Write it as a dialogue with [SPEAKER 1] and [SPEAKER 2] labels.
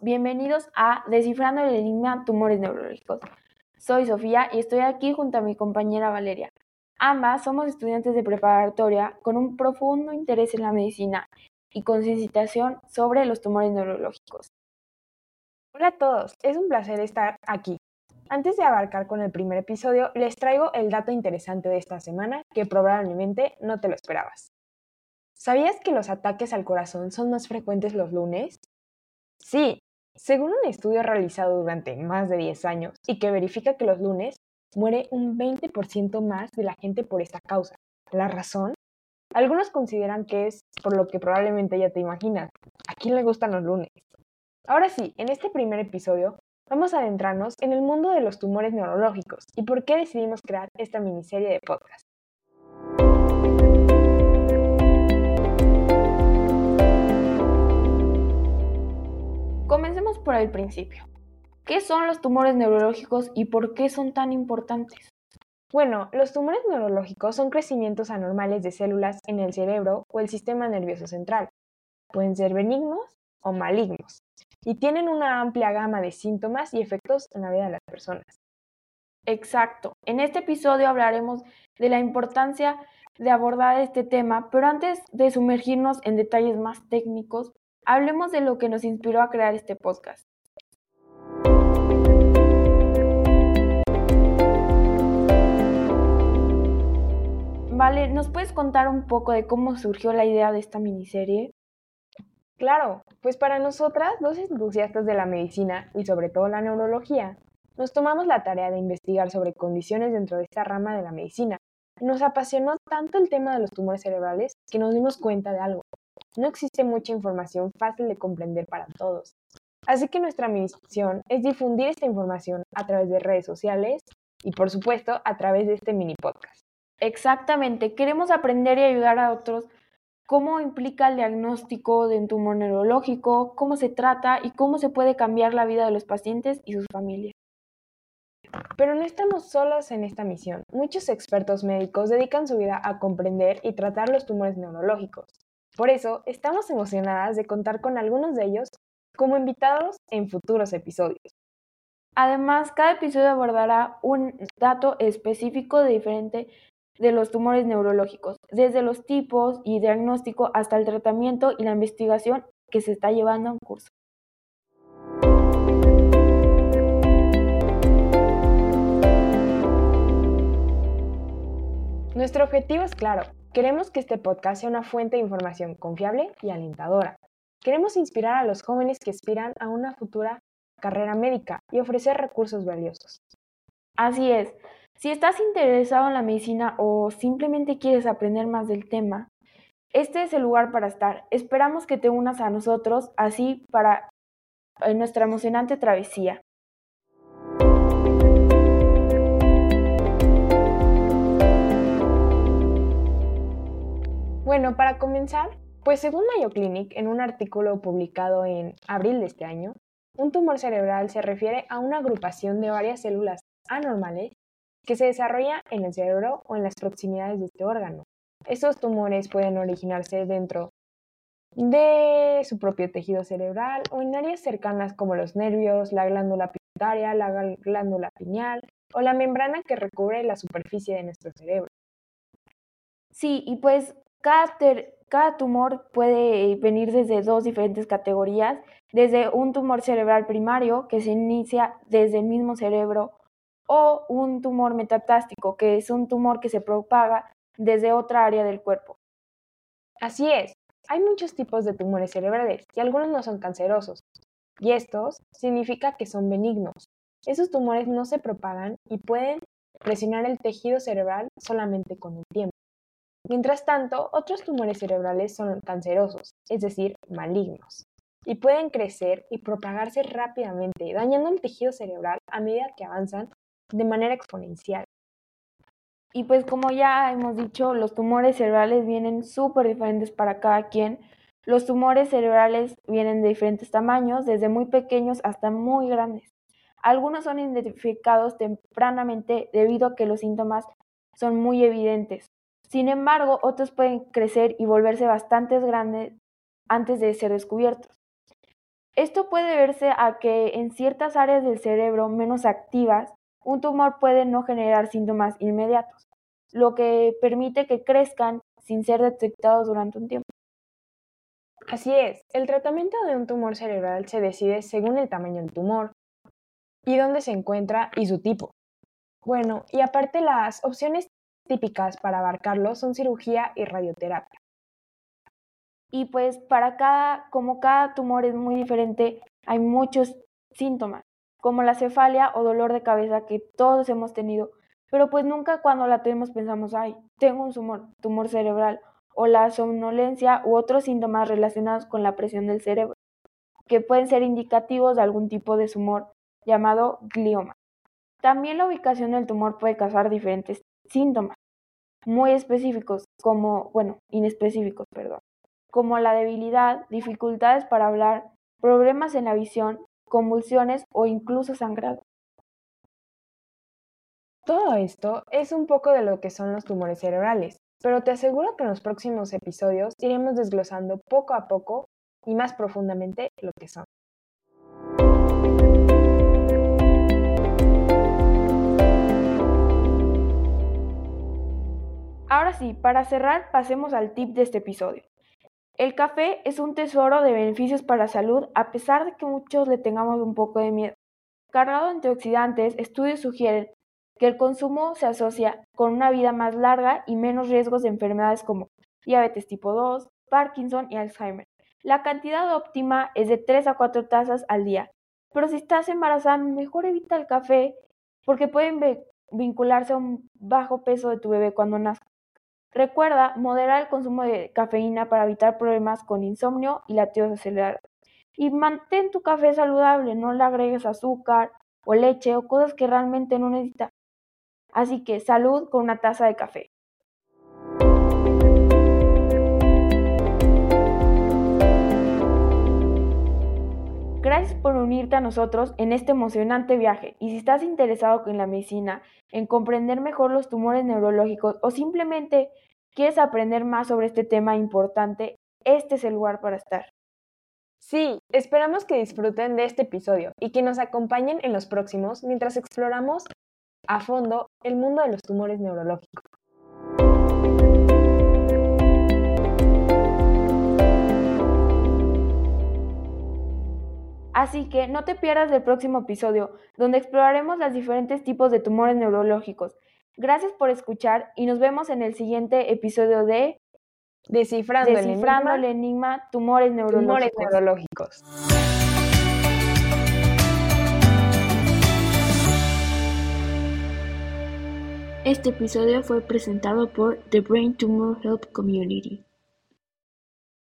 [SPEAKER 1] bienvenidos a Descifrando el Enigma Tumores Neurológicos. Soy Sofía y estoy aquí junto a mi compañera Valeria. Ambas somos estudiantes de preparatoria con un profundo interés en la medicina y concienciación sobre los tumores neurológicos.
[SPEAKER 2] Hola a todos, es un placer estar aquí. Antes de abarcar con el primer episodio, les traigo el dato interesante de esta semana que probablemente no te lo esperabas. ¿Sabías que los ataques al corazón son más frecuentes los lunes? Sí, según un estudio realizado durante más de 10 años y que verifica que los lunes muere un 20% más de la gente por esta causa. ¿La razón? Algunos consideran que es por lo que probablemente ya te imaginas. ¿A quién le gustan los lunes? Ahora sí, en este primer episodio vamos a adentrarnos en el mundo de los tumores neurológicos y por qué decidimos crear esta miniserie de podcast.
[SPEAKER 1] Comencemos por el principio. ¿Qué son los tumores neurológicos y por qué son tan importantes?
[SPEAKER 2] Bueno, los tumores neurológicos son crecimientos anormales de células en el cerebro o el sistema nervioso central. Pueden ser benignos o malignos y tienen una amplia gama de síntomas y efectos en la vida de las personas.
[SPEAKER 1] Exacto. En este episodio hablaremos de la importancia de abordar este tema, pero antes de sumergirnos en detalles más técnicos, hablemos de lo que nos inspiró a crear este podcast. Vale, ¿nos puedes contar un poco de cómo surgió la idea de esta miniserie?
[SPEAKER 2] Claro, pues para nosotras, dos entusiastas de la medicina y sobre todo la neurología, nos tomamos la tarea de investigar sobre condiciones dentro de esta rama de la medicina. Nos apasionó tanto el tema de los tumores cerebrales que nos dimos cuenta de algo. No existe mucha información fácil de comprender para todos. Así que nuestra misión es difundir esta información a través de redes sociales y por supuesto a través de este mini podcast.
[SPEAKER 1] Exactamente, queremos aprender y ayudar a otros cómo implica el diagnóstico de un tumor neurológico, cómo se trata y cómo se puede cambiar la vida de los pacientes y sus familias.
[SPEAKER 2] Pero no estamos solos en esta misión. Muchos expertos médicos dedican su vida a comprender y tratar los tumores neurológicos. Por eso, estamos emocionadas de contar con algunos de ellos como invitados en futuros episodios.
[SPEAKER 1] Además, cada episodio abordará un dato específico de diferente de los tumores neurológicos, desde los tipos y diagnóstico hasta el tratamiento y la investigación que se está llevando en curso.
[SPEAKER 2] Nuestro objetivo es claro. Queremos que este podcast sea una fuente de información confiable y alentadora. Queremos inspirar a los jóvenes que aspiran a una futura carrera médica y ofrecer recursos valiosos.
[SPEAKER 1] Así es. Si estás interesado en la medicina o simplemente quieres aprender más del tema, este es el lugar para estar. Esperamos que te unas a nosotros así para nuestra emocionante travesía.
[SPEAKER 2] Bueno, para comenzar, pues según Mayo Clinic, en un artículo publicado en abril de este año, un tumor cerebral se refiere a una agrupación de varias células anormales que se desarrolla en el cerebro o en las proximidades de este órgano. Estos tumores pueden originarse dentro de su propio tejido cerebral o en áreas cercanas como los nervios, la glándula pituitaria, la glándula pineal o la membrana que recubre la superficie de nuestro cerebro.
[SPEAKER 1] Sí, y pues cada, tumor puede venir desde dos diferentes categorías, desde un tumor cerebral primario que se inicia desde el mismo cerebro o un tumor metatástico, que es un tumor que se propaga desde otra área del cuerpo.
[SPEAKER 2] Así es, hay muchos tipos de tumores cerebrales y algunos no son cancerosos. Y estos significa que son benignos. Esos tumores no se propagan y pueden presionar el tejido cerebral solamente con el tiempo. Mientras tanto, otros tumores cerebrales son cancerosos, es decir, malignos, y pueden crecer y propagarse rápidamente, dañando el tejido cerebral a medida que avanzan de manera exponencial.
[SPEAKER 1] Y pues como ya hemos dicho, los tumores cerebrales vienen súper diferentes para cada quien. Los tumores cerebrales vienen de diferentes tamaños, desde muy pequeños hasta muy grandes. Algunos son identificados tempranamente debido a que los síntomas son muy evidentes. Sin embargo, otros pueden crecer y volverse bastante grandes antes de ser descubiertos. Esto puede verse a que en ciertas áreas del cerebro menos activas, un tumor puede no generar síntomas inmediatos, lo que permite que crezcan sin ser detectados durante un tiempo.
[SPEAKER 2] Así es, el tratamiento de un tumor cerebral se decide según el tamaño del tumor y dónde se encuentra y su tipo. Bueno, y aparte las opciones típicas para abarcarlo son cirugía y radioterapia.
[SPEAKER 1] Y pues para cada, como cada tumor es muy diferente, hay muchos síntomas, como la cefalia o dolor de cabeza que todos hemos tenido, pero pues nunca cuando la tenemos pensamos, ay, tengo un tumor, tumor cerebral, o la somnolencia u otros síntomas relacionados con la presión del cerebro, que pueden ser indicativos de algún tipo de tumor llamado glioma. También la ubicación del tumor puede causar diferentes síntomas muy específicos, como, bueno, inespecíficos, perdón, como la debilidad, dificultades para hablar, problemas en la visión, convulsiones o incluso sangrado.
[SPEAKER 2] Todo esto es un poco de lo que son los tumores cerebrales, pero te aseguro que en los próximos episodios iremos desglosando poco a poco y más profundamente lo que son.
[SPEAKER 1] Ahora sí, para cerrar, pasemos al tip de este episodio. El café es un tesoro de beneficios para salud a pesar de que muchos le tengamos un poco de miedo. Cargado de antioxidantes, estudios sugieren que el consumo se asocia con una vida más larga y menos riesgos de enfermedades como diabetes tipo 2, Parkinson y Alzheimer. La cantidad óptima es de 3 a 4 tazas al día, pero si estás embarazada, mejor evita el café porque pueden vincularse a un bajo peso de tu bebé cuando nazca. Recuerda moderar el consumo de cafeína para evitar problemas con insomnio y latidos acelerados. Y mantén tu café saludable, no le agregues azúcar o leche o cosas que realmente no necesitas. Así que salud con una taza de café. Gracias por unirte a nosotros en este emocionante viaje y si estás interesado en la medicina, en comprender mejor los tumores neurológicos o simplemente quieres aprender más sobre este tema importante, este es el lugar para estar.
[SPEAKER 2] Sí, esperamos que disfruten de este episodio y que nos acompañen en los próximos mientras exploramos a fondo el mundo de los tumores neurológicos.
[SPEAKER 1] Así que no te pierdas el próximo episodio, donde exploraremos los diferentes tipos de tumores neurológicos. Gracias por escuchar y nos vemos en el siguiente episodio de
[SPEAKER 2] Descifrando,
[SPEAKER 1] el, enigma, tumores neurológicos. Este episodio fue presentado por The Brain Tumor Help Community.